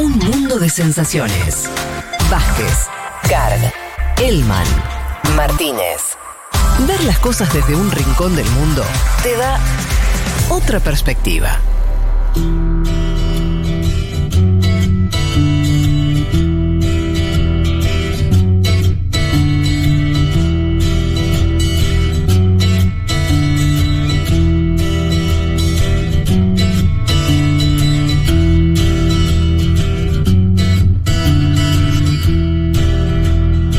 Un mundo de sensaciones. Vázquez, Carg, Elman, Martínez. Ver las cosas desde un rincón del mundo te da otra perspectiva.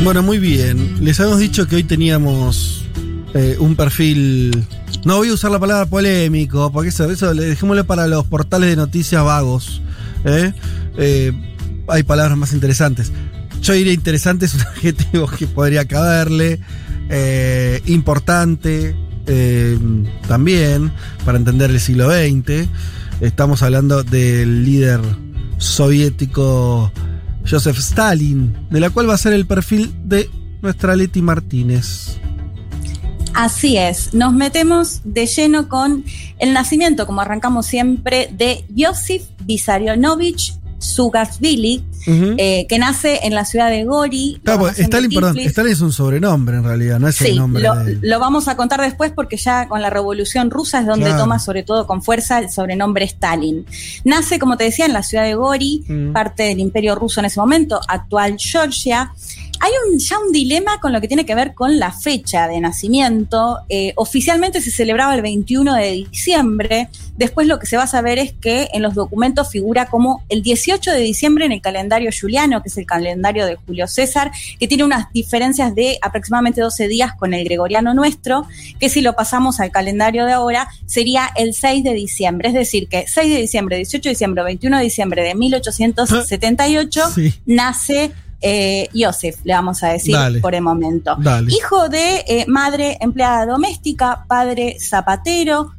Bueno, muy bien. Les habíamos dicho que hoy teníamos eh, un perfil. No voy a usar la palabra polémico, porque eso, eso le dejémosle para los portales de noticias vagos. ¿eh? Eh, hay palabras más interesantes. Yo diría interesante es un adjetivo que podría caberle. importante también para entender el siglo XX. Estamos hablando del líder soviético Joseph Stalin, de la cual va a ser el perfil de nuestra Leti Martínez. Así es, nos metemos de lleno con el nacimiento, como arrancamos siempre, de Josif Vissarionovich Sugasvili, eh, que nace en la ciudad de Gori. Claro, Stalin, perdón, Stalin es un sobrenombre en realidad, no es el nombre. Lo, lo vamos a contar después porque ya con la revolución rusa es donde toma sobre todo con fuerza el sobrenombre Stalin. Nace, como te decía, en la ciudad de Gori, parte del imperio ruso en ese momento, actual Georgia hay un, ya un dilema con lo que tiene que ver con la fecha de nacimiento. Eh, oficialmente se celebraba el 21 de diciembre. Después lo que se va a saber es que en los documentos figura como el 18 de diciembre en el calendario juliano, que es el calendario de Julio César, que tiene unas diferencias de aproximadamente 12 días con el gregoriano nuestro, que si lo pasamos al calendario de ahora sería el 6 de diciembre. Es decir, que 6 de diciembre, 18 de diciembre, 21 de diciembre de 1878 nace eh, Joseph, le vamos a decir por el momento. Hijo de eh, madre empleada doméstica, padre zapatero,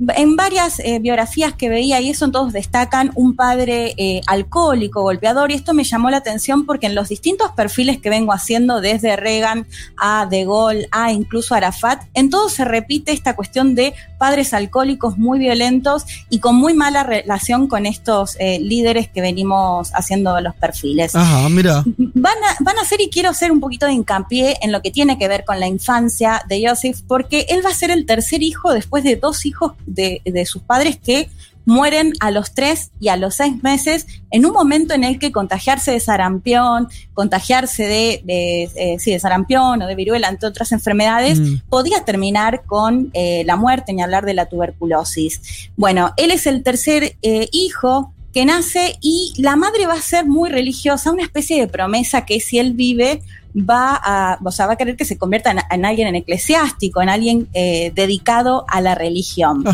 en varias eh, biografías que veía y eso todos destacan un padre eh, alcohólico, golpeador, y esto me llamó la atención porque en los distintos perfiles que vengo haciendo, desde Reagan a De Gaulle a incluso Arafat, en todos se repite esta cuestión de padres alcohólicos muy violentos y con muy mala relación con estos eh, líderes que venimos haciendo los perfiles. Ajá, mira. Van a, van a hacer, y quiero hacer un poquito de hincapié en lo que tiene que ver con la infancia de Joseph, porque él va a ser el tercer hijo después de dos hijos de, sus padres que mueren a los tres y a los seis meses en un momento en el que contagiarse de sarampión, contagiarse de, de, eh, de sarampión o de viruela, entre otras enfermedades, mm. podía terminar con eh, la muerte, ni hablar de la tuberculosis. Bueno, él es el tercer eh, hijo que nace y la madre va a ser muy religiosa, una especie de promesa que si él vive va a, o sea, va a querer que se convierta en, alguien en eclesiástico, en alguien eh, dedicado a la religión.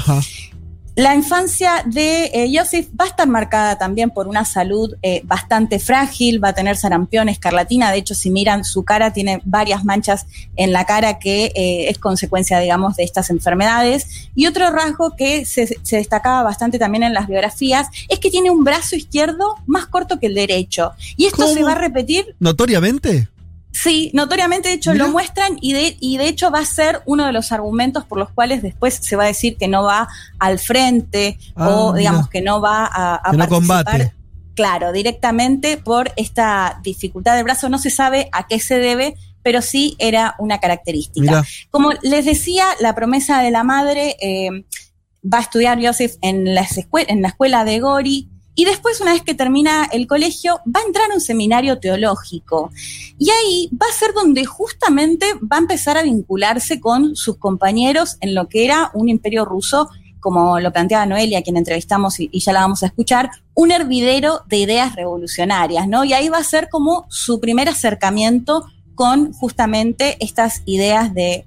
La infancia de eh, Joseph va a estar marcada también por una salud eh, bastante frágil, va a tener sarampión, escarlatina, de hecho si miran su cara tiene varias manchas en la cara que es consecuencia, digamos, de estas enfermedades. Y otro rasgo que se, destacaba bastante también en las biografías es que tiene un brazo izquierdo más corto que el derecho. Y esto se va a repetir... ¿Notoriamente? Sí, notoriamente de hecho lo muestran y de, y de hecho va a ser uno de los argumentos por los cuales después se va a decir que no va al frente o ah, digamos que no va a, a participar. combate. Claro, directamente por esta dificultad del brazo. No se sabe a qué se debe, pero sí era una característica. Como les decía, la promesa de la madre eh, va a estudiar Joseph en la, en la escuela de Gori y después, una vez que termina el colegio, va a entrar a un seminario teológico. Y ahí va a ser donde justamente va a empezar a vincularse con sus compañeros en lo que era un imperio ruso, como lo planteaba Noelia, a quien entrevistamos y, ya la vamos a escuchar, un hervidero de ideas revolucionarias, ¿no? Y ahí va a ser como su primer acercamiento con justamente estas ideas de,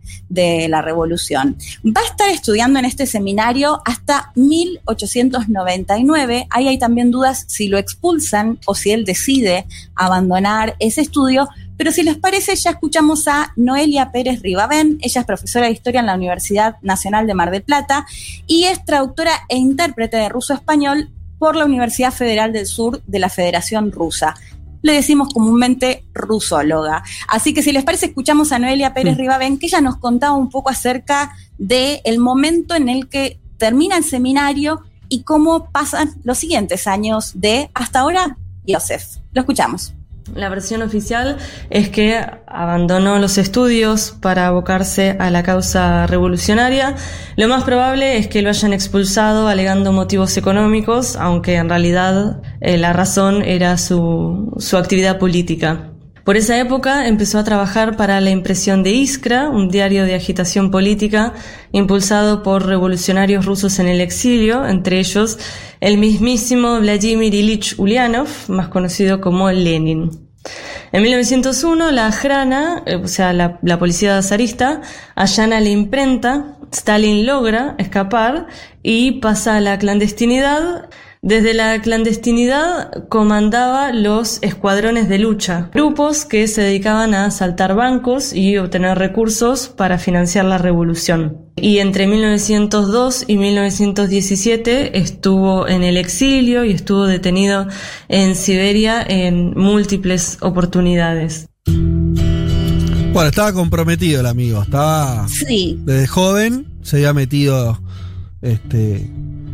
la revolución. Va a estar estudiando en este seminario hasta 1899. Ahí hay también dudas si lo expulsan o si él decide abandonar ese estudio. Pero si les parece, ya escuchamos a Noelia Pérez Ribabén. Ella es profesora de historia en la Universidad Nacional de Mar del Plata y es traductora e intérprete de ruso-español por la Universidad Federal del Sur de la Federación Rusa le decimos comúnmente rusóloga. Así que si les parece, escuchamos a Noelia Pérez mm. Ribabén, que ella nos contaba un poco acerca del el momento en el que termina el seminario y cómo pasan los siguientes años de hasta ahora Yosef. Lo escuchamos. La versión oficial es que abandonó los estudios para abocarse a la causa revolucionaria. Lo más probable es que lo hayan expulsado alegando motivos económicos, aunque en realidad eh, la razón era su, su actividad política. Por esa época empezó a trabajar para la impresión de Iskra, un diario de agitación política impulsado por revolucionarios rusos en el exilio, entre ellos el mismísimo Vladimir Ilich Ulyanov, más conocido como Lenin. En 1901, la Ajrana, eh, o sea, la, la policía zarista, allana la imprenta, Stalin logra escapar y pasa a la clandestinidad desde la clandestinidad comandaba los escuadrones de lucha, grupos que se dedicaban a asaltar bancos y obtener recursos para financiar la revolución. Y entre 1902 y 1917 estuvo en el exilio y estuvo detenido en Siberia en múltiples oportunidades. Bueno, estaba comprometido el amigo, estaba Sí. desde joven se había metido este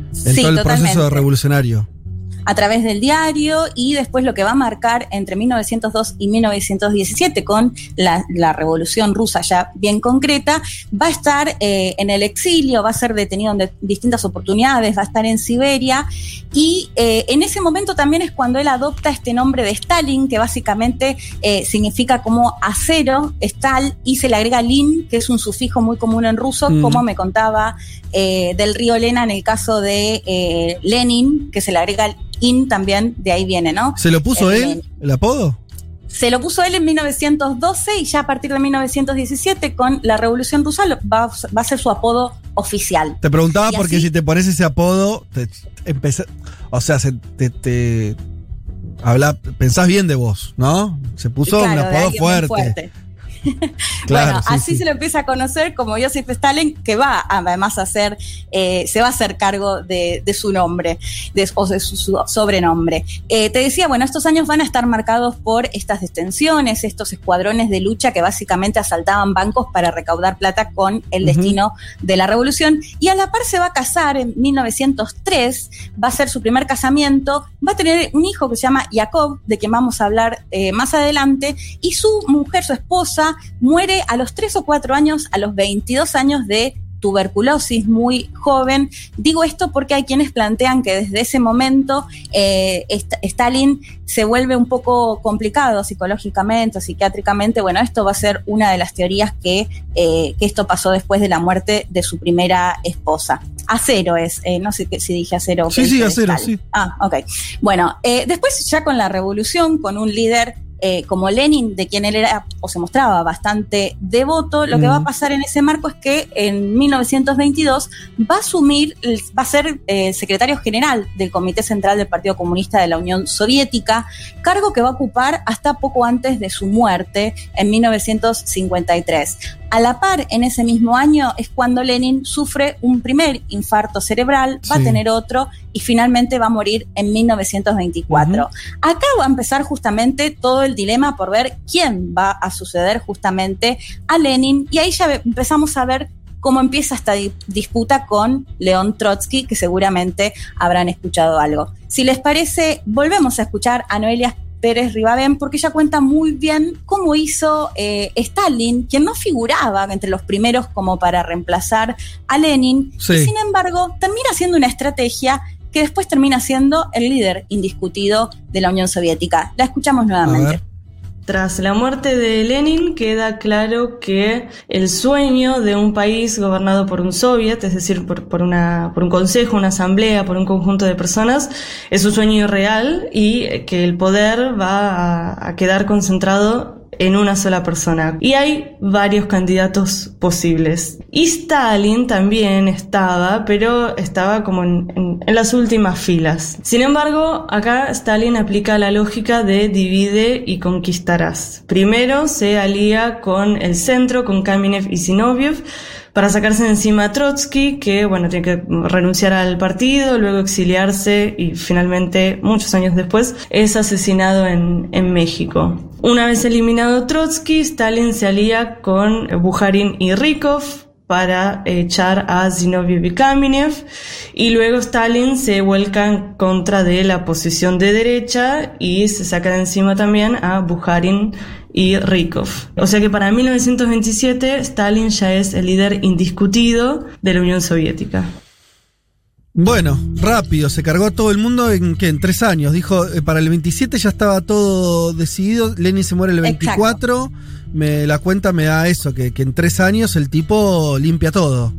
en Sí, todo el totalmente. proceso revolucionario. A través del diario y después lo que va a marcar entre 1902 y 1917 con la, la revolución rusa ya bien concreta, va a estar eh, en el exilio, va a ser detenido en de- distintas oportunidades, va a estar en Siberia y eh, en ese momento también es cuando él adopta este nombre de Stalin, que básicamente eh, significa como acero, Stal, y se le agrega Lin, que es un sufijo muy común en ruso, Mm. como me contaba del río Lena en el caso de Lenin, que se le agrega in también, de ahí viene, ¿no? ¿Se lo puso Eh, él, el apodo? Se lo puso él en 1912 y ya a partir de 1917 con la Revolución Rusa va, va a ser su apodo oficial. Te preguntaba Y porque así- si te pones ese apodo, te, empezá- o sea, se- te, te habla, pensás bien de vos, ¿no? Se puso Claro, un apodo muy bueno, sí, así sí. se lo empieza a conocer como Joseph Stalin, que va además a hacer, eh, se va a hacer cargo de, de su nombre, de, o de su, su sobrenombre. Eh, te decía, bueno, estos años van a estar marcados por estas detenciones, estos escuadrones de lucha que básicamente asaltaban bancos para recaudar plata con el destino de la revolución. Y a la par se va a casar en 1903, va a ser su primer casamiento, va a tener un hijo que se llama Jacob, de quien vamos a hablar eh, más adelante, y su mujer, su esposa, muere a los 3 o 4 años, a los 22 años de tuberculosis muy joven. Digo esto porque hay quienes plantean que desde ese momento eh, St- Stalin se vuelve un poco complicado psicológicamente o psiquiátricamente. Bueno, esto va a ser una de las teorías que, eh, que esto pasó después de la muerte de su primera esposa. Acero es, eh, no sé si dije acero. o Sí, sí, acero, sí. Ah, ok. Bueno, después ya con la revolución, con un líder eh, como Lenin, de quien él era o se mostraba bastante devoto, lo que va a pasar en ese marco es que en 1922 va a asumir, va a ser eh, secretario general del Comité Central del Partido Comunista de la Unión Soviética, cargo que va a ocupar hasta poco antes de su muerte en 1953. A la par, en ese mismo año es cuando Lenin sufre un primer infarto cerebral, va a tener otro y finalmente va a morir en 1924. Acá va a empezar justamente todo el dilema por ver quién va a suceder justamente a Lenin y ahí ya empezamos a ver cómo empieza esta di- disputa con León Trotsky, que seguramente habrán escuchado algo. Si les parece, volvemos a escuchar a Noelia Pérez Ribabén, porque ella cuenta muy bien cómo hizo eh, Stalin, quien no figuraba entre los primeros como para reemplazar a Lenin, Sí. y sin embargo termina siendo una estrategia que después termina siendo el líder indiscutido de la Unión Soviética. La escuchamos nuevamente. Tras la muerte de Lenin queda claro que el sueño de un país gobernado por un soviet, es decir, por, por una, por un consejo, una asamblea, por un conjunto de personas, es un sueño irreal y que el poder va a, a quedar concentrado en una sola persona. Y hay varios candidatos posibles. Y Stalin también estaba, pero estaba como en, las últimas filas. Sin embargo, acá Stalin aplica la lógica de divide y conquistarás. Primero se alía con el centro, con Kamenev y Zinoviev, para sacarse de encima a Trotsky, que bueno, tiene que renunciar al partido, luego exiliarse y finalmente, muchos años después, es asesinado en, en México. Una vez eliminado Trotsky, Stalin se alía con Bukharin y Rykov, para echar a Zinoviev Kamenev y luego Stalin se vuelca en contra de la posición de derecha y se saca de encima también a Bukharin y Rykov. O sea que para 1927 Stalin ya es el líder indiscutido de la Unión Soviética. Bueno, rápido, se cargó a todo el mundo en ¿qué? en tres años. Dijo, eh, para el 27 ya estaba todo decidido, Lenin se muere el 24, me, la cuenta me da eso, que, que en tres años el tipo limpia todo.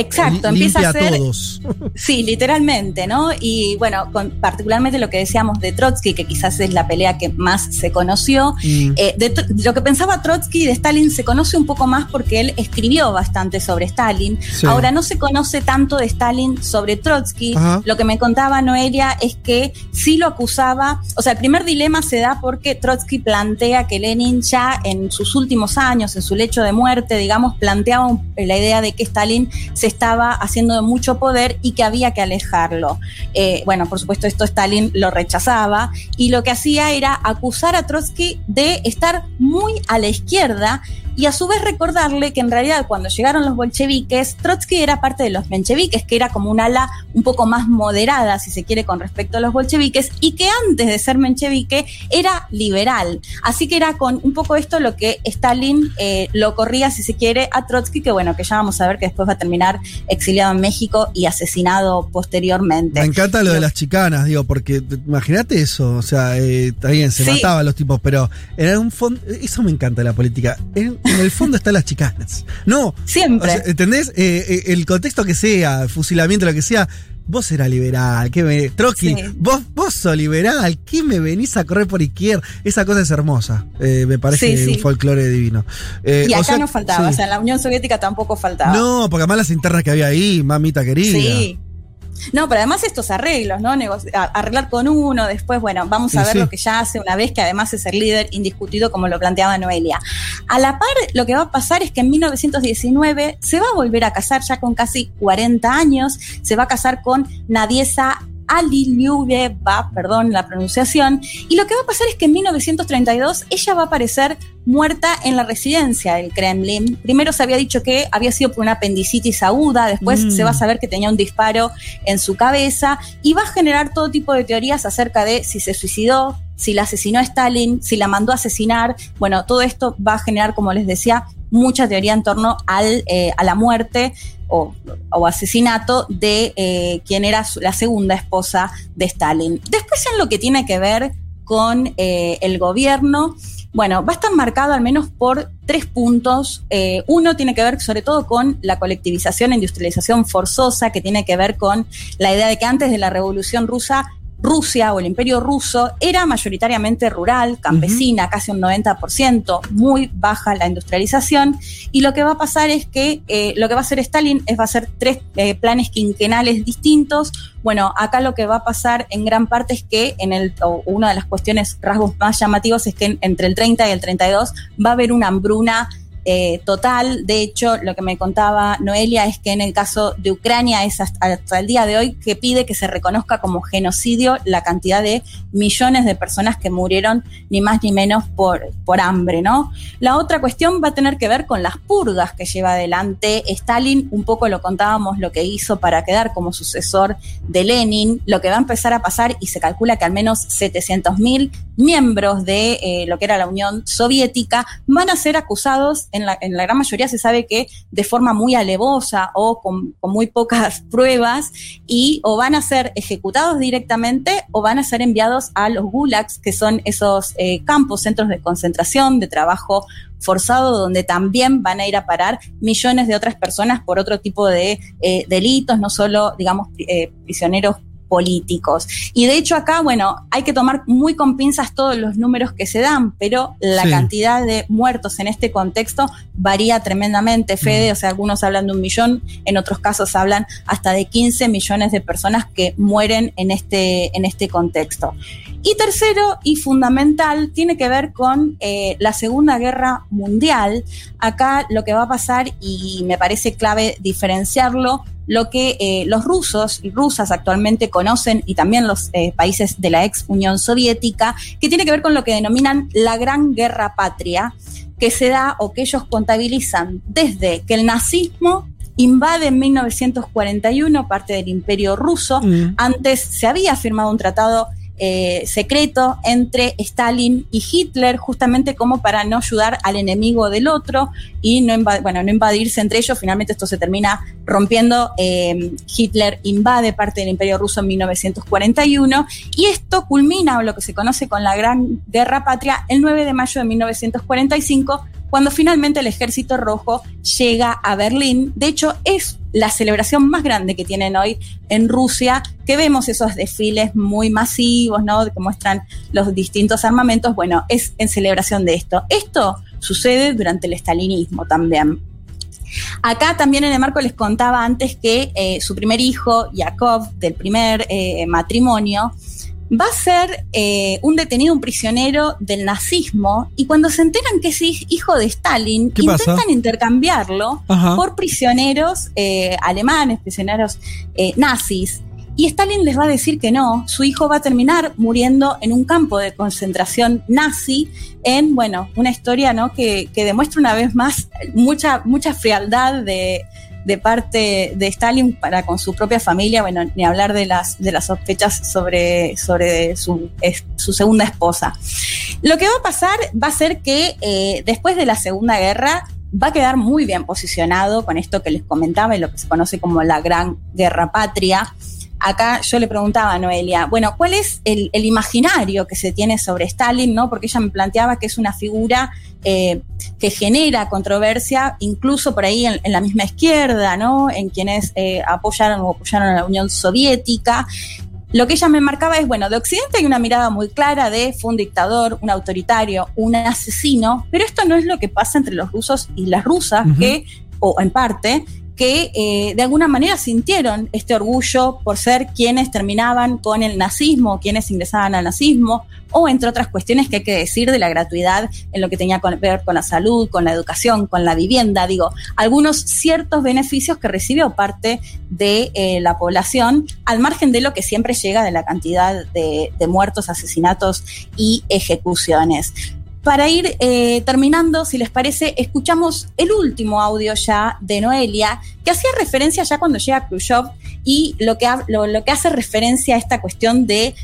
Exacto, empieza a ser. Todos. Sí, literalmente, ¿no? Y bueno, con, particularmente lo que decíamos de Trotsky, que quizás es la pelea que más se conoció. Mm. Eh, lo que pensaba Trotsky de Stalin se conoce un poco más porque él escribió bastante sobre Stalin. Ahora no se conoce tanto de Stalin sobre Trotsky. Lo que me contaba Noelia es que sí lo acusaba. O sea, el primer dilema se da porque Trotsky plantea que Lenin ya en sus últimos años, en su lecho de muerte, digamos, planteaba la idea de que Stalin se estaba haciendo mucho poder y que había que alejarlo. Eh, bueno, por supuesto esto Stalin lo rechazaba y lo que hacía era acusar a Trotsky de estar muy a la izquierda y a su vez recordarle que en realidad cuando llegaron los bolcheviques, Trotsky era parte de los mencheviques, que era como un ala un poco más moderada, si se quiere, con respecto a los bolcheviques, y que antes de ser menchevique era liberal. Así que era con un poco esto lo que Stalin eh, lo corría, si se quiere, a Trotsky, que bueno, que ya vamos a ver que después va a terminar exiliado en México y asesinado posteriormente. Me encanta lo de las chicanas, digo, porque imagínate eso, o sea, eh, también se mataban los tipos, pero era un fondo, eso me encanta la política en el fondo están las chicanas. No. Siempre. ¿Entendés? Eh, eh, el contexto que sea, fusilamiento, lo que sea. Vos eras liberal, ¿qué me. Trotsky, vos, vos sos liberal, ¿qué me venís a correr por izquierda? Esa cosa es hermosa. Eh, me parece un folclore divino. y acá no faltaba, o sea, en la Unión Soviética tampoco faltaba. No, porque además las internas que había ahí, mamita querida. Sí. No, pero además estos arreglos, ¿no? arreglar con uno, después, bueno, vamos a ver lo que ya hace una vez que además es el líder indiscutido como lo planteaba Noelia. A la par, lo que va a pasar es que en 1919 se va a volver a casar ya con casi 40 años, se va a casar con Nadiesa va, perdón la pronunciación, y lo que va a pasar es que en 1932 ella va a aparecer muerta en la residencia del Kremlin. Primero se había dicho que había sido por una apendicitis aguda, después mm. se va a saber que tenía un disparo en su cabeza y va a generar todo tipo de teorías acerca de si se suicidó, si la asesinó a Stalin, si la mandó a asesinar. Bueno, todo esto va a generar, como les decía, mucha teoría en torno al, eh, a la muerte o, asesinato de eh, quien era la segunda esposa de Stalin. Después en lo que tiene que ver con eh, el gobierno, bueno, va a estar marcado al menos por tres puntos. uno tiene que ver sobre todo con la colectivización e industrialización forzosa, que tiene que ver con la idea de que antes de la Revolución Rusa Rusia o el imperio ruso era mayoritariamente rural, campesina, casi un 90%, muy baja la industrialización. Y lo que va a pasar es que eh, lo que va a hacer Stalin es va a hacer tres eh, planes quinquenales distintos. Bueno, acá lo que va a pasar en gran parte es que en el, una de las cuestiones, rasgos más llamativos es que entre el 30 y el 32 va a haber una hambruna eh, total. De hecho, lo que me contaba Noelia es que en el caso de Ucrania es hasta, el día de hoy que pide que se reconozca como genocidio la cantidad de millones de personas que murieron ni más ni menos por, por hambre, ¿no? La otra cuestión va a tener que ver con las purgas que lleva adelante Stalin. Un poco lo contábamos lo que hizo para quedar como sucesor de Lenin. Lo que va a empezar a pasar y se calcula que al menos 700.000 miembros de eh, lo que era la Unión Soviética van a ser acusados en la, gran mayoría se sabe que de forma muy alevosa o con, muy pocas pruebas y o van a ser ejecutados directamente o van a ser enviados a los gulags, que son esos eh, campos, centros de concentración, de trabajo forzado, donde también van a ir a parar millones de otras personas por otro tipo de eh, delitos, no solo, digamos, eh, prisioneros políticos. Y de hecho acá, bueno, hay que tomar muy con pinzas todos los números que se dan, pero la cantidad de muertos en este contexto varía tremendamente, Fede, mm. o sea, algunos hablan de un millón, en otros casos hablan hasta de 15 millones de personas que mueren en este, en este contexto. Y tercero y fundamental tiene que ver con eh, la Segunda Guerra Mundial. Acá lo que va a pasar, y me parece clave diferenciarlo, lo que eh, los rusos y rusas actualmente conocen y también los eh, países de la ex Unión Soviética, que tiene que ver con lo que denominan la Gran Guerra Patria, que se da o que ellos contabilizan desde que el nazismo invade en 1941 parte del imperio ruso. Mm. Antes se había firmado un tratado eh, secreto entre Stalin y Hitler, justamente como para no ayudar al enemigo del otro y no, bueno, no invadirse entre ellos. Finalmente esto se termina rompiendo. Eh, Hitler invade parte del Imperio Ruso en 1941 y esto culmina lo que se conoce con la Gran Guerra Patria el 9 de mayo de 1945 cuando finalmente el ejército rojo llega a Berlín. De hecho, es la celebración más grande que tienen hoy en Rusia, que vemos esos desfiles muy masivos, ¿no? Que muestran los distintos armamentos. Bueno, es en celebración de esto. Esto sucede durante el estalinismo también. Acá también en el marco les contaba antes que eh, su primer hijo, Yakov, del primer eh, matrimonio, va a ser eh, un detenido, un prisionero del nazismo, y cuando se enteran que es hijo de Stalin, intentan intercambiarlo por prisioneros eh, alemanes, prisioneros eh, nazis. Y Stalin les va a decir que no, su hijo va a terminar muriendo en un campo de concentración nazi, en, bueno, una historia ¿no? que, que demuestra una vez más mucha, mucha frialdad de, de parte de Stalin para con su propia familia, bueno, ni hablar de las, de las sospechas sobre, sobre su, su segunda esposa. Lo que va a pasar va a ser que eh, después de la Segunda Guerra va a quedar muy bien posicionado con esto que les comentaba y lo que se conoce como la Gran Guerra Patria acá yo le preguntaba a Noelia, bueno, ¿cuál es el, imaginario que se tiene sobre Stalin? ¿no? Porque ella me planteaba que es una figura eh, que genera controversia, incluso por ahí en, la misma izquierda, ¿no? En quienes eh, apoyaron o apoyaron a la Unión Soviética. Lo que ella me marcaba es, bueno, de Occidente hay una mirada muy clara de fue un dictador, un autoritario, un asesino, pero esto no es lo que pasa entre los rusos y las rusas, que, o en parte, que eh, de alguna manera sintieron este orgullo por ser quienes terminaban con el nazismo, quienes ingresaban al nazismo, o entre otras cuestiones que hay que decir de la gratuidad en lo que tenía que ver con la salud, con la educación, con la vivienda, digo, algunos ciertos beneficios que recibió parte de eh, la población, al margen de lo que siempre llega de la cantidad de, de muertos, asesinatos y ejecuciones. Para ir eh, terminando, si les parece, escuchamos el último audio ya de Noelia, que hacía referencia ya cuando llega Khrushchev y lo que, lo, que hace referencia a esta cuestión de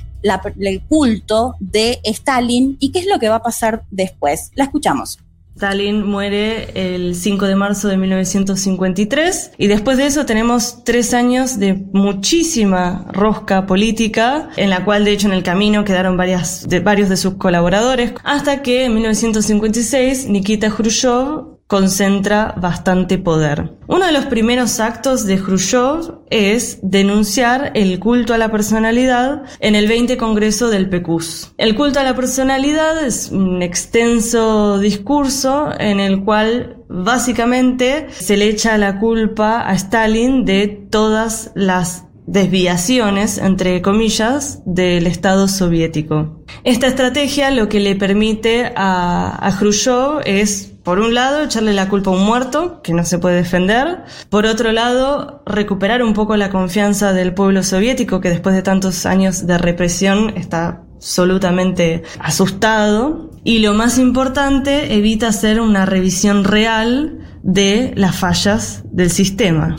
el culto de Stalin y qué es lo que va a pasar después. La escuchamos. Stalin muere el 5 de marzo de 1953 y después de eso tenemos tres años de muchísima rosca política en la cual de hecho en el camino quedaron varios de sus colaboradores hasta que en 1956 Nikita Khrushchev concentra bastante poder. Uno de los primeros actos de Khrushchev es denunciar el culto a la personalidad en el 20 Congreso del PECUS. El culto a la personalidad es un extenso discurso en el cual básicamente se le echa la culpa a Stalin de todas las desviaciones, entre comillas, del Estado soviético. Esta estrategia lo que le permite a, a Khrushchev es por un lado, echarle la culpa a un muerto, que no se puede defender. Por otro lado, recuperar un poco la confianza del pueblo soviético, que después de tantos años de represión está absolutamente asustado. Y lo más importante, evita hacer una revisión real de las fallas del sistema.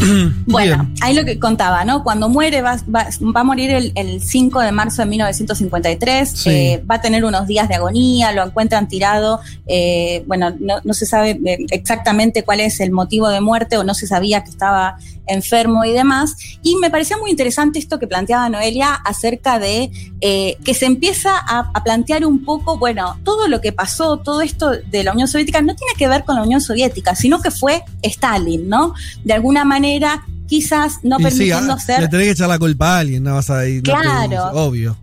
bueno, ahí lo que contaba, ¿no? Cuando muere, va, va, a morir el, 5 de marzo de 1953, eh, va a tener unos días de agonía, lo encuentran tirado, eh, bueno, no, se sabe eh, exactamente cuál es el motivo de muerte o no se sabía que estaba enfermo y demás. Y me parecía muy interesante esto que planteaba Noelia acerca de que se empieza a, a, plantear un poco, bueno, todo lo que pasó, todo esto de la Unión Soviética no tiene que ver con la Unión Soviética, sino que fue Stalin, ¿no? De alguna manera quizás no permitiendo sí, Le tenés que echar la culpa a alguien, no vas a ir. Claro. obvio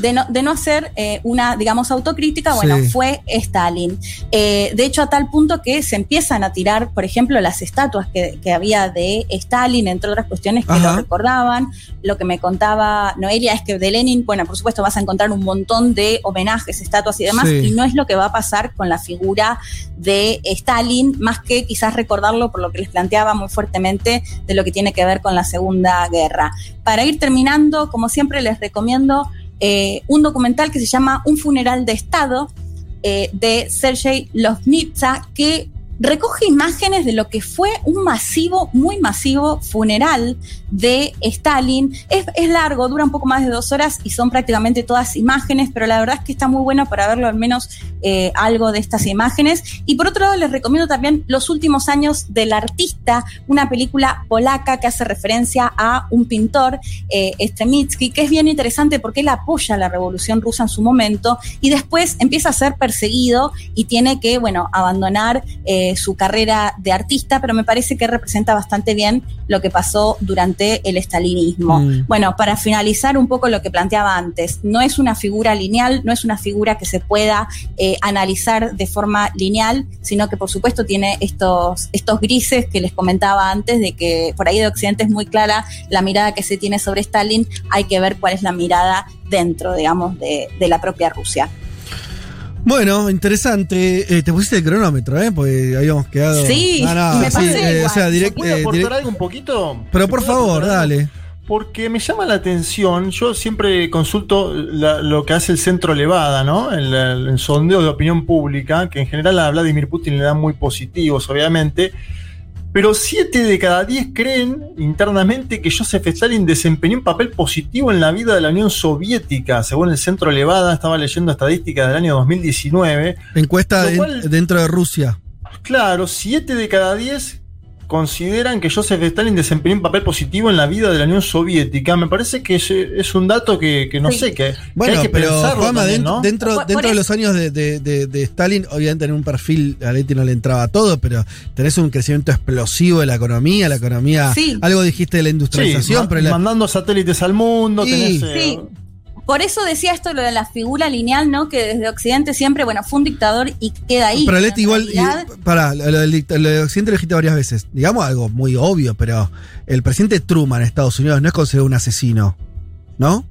de no, de no hacer eh, una, digamos, autocrítica, bueno, fue Stalin. Eh, de hecho, a tal punto que se empiezan a tirar, por ejemplo, las estatuas que, había de Stalin, entre otras cuestiones que lo recordaban. Lo que me contaba Noelia es que de Lenin, bueno, por supuesto vas a encontrar un montón de homenajes, estatuas y demás, y no es lo que va a pasar con la figura de Stalin, más que quizás recordarlo por lo que les planteaba muy fuertemente de lo que tiene que ver con la Segunda Guerra. Para ir terminando, como siempre les recomiendo eh, un documental que se llama Un funeral de Estado eh, de Sergei Lovnitsa, que recoge imágenes de lo que fue un masivo, muy masivo funeral de Stalin. Es, largo, dura un poco más de dos horas y son prácticamente todas imágenes, pero la verdad es que está muy bueno para verlo al menos eh, algo de estas imágenes. Y por otro lado, les recomiendo también Los últimos años del artista, una película polaca que hace referencia a un pintor, eh, Stremitsky, que es bien interesante porque él apoya la revolución rusa en su momento y después empieza a ser perseguido y tiene que, bueno, abandonar eh, su carrera de artista, pero me parece que representa bastante bien lo que pasó durante el estalinismo. Mm. Bueno, para finalizar un poco lo que planteaba antes, no es una figura lineal, no es una figura que se pueda eh, analizar de forma lineal, sino que por supuesto tiene estos, estos grises que les comentaba antes, de que por ahí de Occidente es muy clara la mirada que se tiene sobre Stalin, hay que ver cuál es la mirada dentro, digamos, de, de la propia Rusia. Bueno, interesante. Eh, te pusiste el cronómetro, ¿eh? Porque habíamos quedado. Sí, me pasé eh, o sea, directo. ¿Puedo eh, aportar algo un poquito? Pero por favor, dale. Porque me llama la atención, yo siempre consulto lo que hace el Centro Levada, ¿no? El, el, sondeo de opinión pública, que en general a Vladimir Putin le dan muy positivos, obviamente pero 7 de cada 10 creen internamente que Joseph Stalin desempeñó un papel positivo en la vida de la Unión Soviética, según el Centro Levada, estaba leyendo estadísticas del año 2019. Encuesta dentro de Rusia. Claro, 7 de cada 10 consideran que Joseph Stalin desempeñó un papel positivo en la vida de la Unión Soviética. Me parece que es, un dato que, no sé, que, bueno, hay que pero dentro, dentro, de los años de, Stalin, obviamente en un perfil, a Leti no le entraba todo, pero tenés un crecimiento explosivo de la economía, la economía, algo dijiste de la industrialización, pero mandando satélites al mundo, tenés... Eh, por eso decía esto lo de la figura lineal, ¿no? Que desde Occidente siempre, bueno, fue un dictador y queda ahí. Pero Leti igual, para, lo, de Occidente lo dijiste varias veces. Digamos algo muy obvio, pero el presidente Truman en Estados Unidos no es considerado un asesino, ¿no?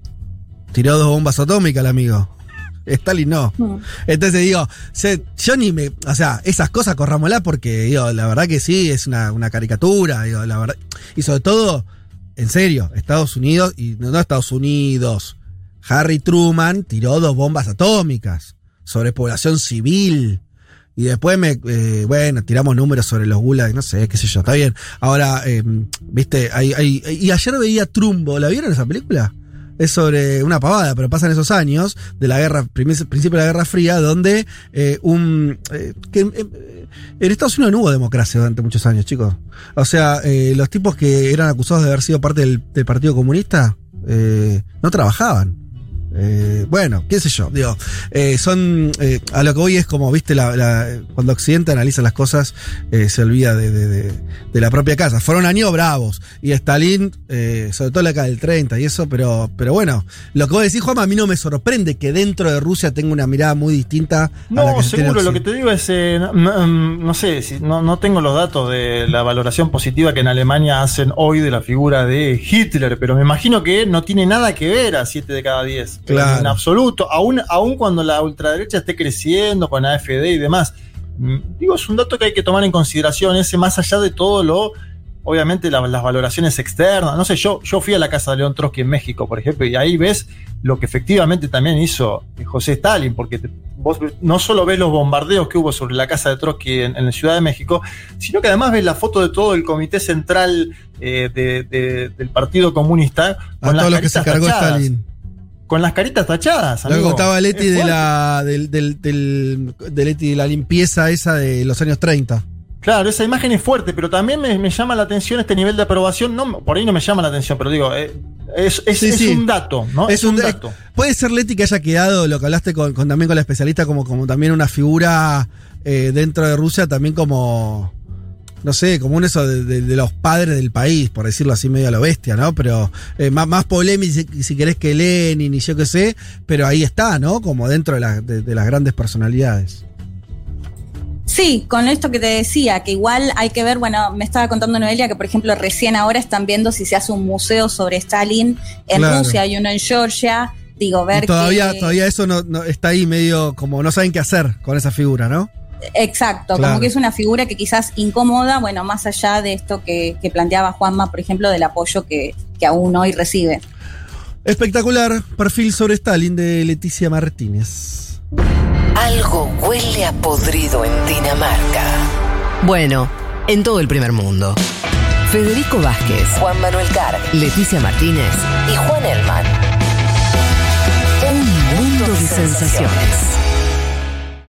Tiró dos bombas atómicas el amigo. Stalin no. Entonces digo, yo ni me. O sea, esas cosas corrámosla porque, digo, la verdad que sí, es una, una caricatura, digo, la verdad. Y sobre todo, en serio, Estados Unidos, y no Estados Unidos, Harry Truman tiró dos bombas atómicas sobre población civil. Y después me, eh, bueno, tiramos números sobre los gulags, no sé, qué sé yo, está bien. Ahora, eh, viste, hay, hay, y ayer veía Trumbo, ¿la vieron esa película? Es sobre una pavada, pero pasan esos años de la guerra, principio de la Guerra Fría, donde eh, un... que, en Estados Unidos no hubo democracia durante muchos años, chicos. O sea, los tipos que eran acusados de haber sido parte del Partido Comunista no trabajaban. Eh, bueno, qué sé yo, digo, eh, son, eh, a lo que hoy es como, viste, la, cuando Occidente analiza las cosas, se olvida de, la propia casa. Fueron años bravos, y Stalin, sobre todo la década del 30 y eso, pero, pero bueno, lo que vos decís, Juan, a mí no me sorprende que dentro de Rusia tenga una mirada muy distinta. No, a la que seguro, lo que te digo es, no, mm, no, sé, si, no, no tengo los datos de la valoración positiva que en Alemania hacen hoy de la figura de Hitler, pero me imagino que no tiene nada que ver a 7 de cada 10. En absoluto. Aún, aún cuando la ultraderecha esté creciendo con AFD y demás. Mm, digo, es un dato que hay que tomar en consideración, ese más allá de todo lo, obviamente las valoraciones externas. No sé, yo, yo fui a la casa de León Trotsky en México, por ejemplo, y ahí ves lo que efectivamente también hizo José Stalin, porque vos no solo ves los bombardeos que hubo sobre la casa de Trotsky en, la Ciudad de México, sino que además ves la foto de todo el comité central eh, del Partido Comunista. Con a todo lo que se cargó Stalin con las caritas tachadas. Lo que contaba Leti de la, del, del, de la limpieza esa de los años 30. Claro, esa imagen es fuerte, pero también me, llama la atención este nivel de aprobación. No, por ahí no me llama la atención, pero digo, eh, es, un dato, ¿no? Es, un, dato. Puede ser Leti que haya quedado, lo que hablaste con, también con la especialista, como, como también una figura eh, dentro de Rusia, también como no sé, como un eso de, los padres del país, por decirlo así medio a lo bestia, ¿no? Pero eh, más, más polémico si, querés que Lenin y yo qué sé, pero ahí está, ¿no? Como dentro de, de, las grandes personalidades. Sí, con esto que te decía, que igual hay que ver, bueno, me estaba contando Noelia que por ejemplo recién ahora están viendo si se hace un museo sobre Stalin en Rusia y uno en Georgia, digo, ver todavía, Todavía eso no, está ahí medio como no saben qué hacer con esa figura, ¿no? Exacto, como que es una figura que quizás incomoda, bueno, más allá de esto que, planteaba Juanma, por ejemplo, del apoyo que, que aún hoy recibe. Espectacular perfil sobre Stalin de Leticia Martínez. Algo huele a podrido en Dinamarca. Bueno, en todo el primer mundo. Federico Vázquez, Juan Manuel Carr, Leticia Martínez y Juan Elman. Un mundo de sensaciones.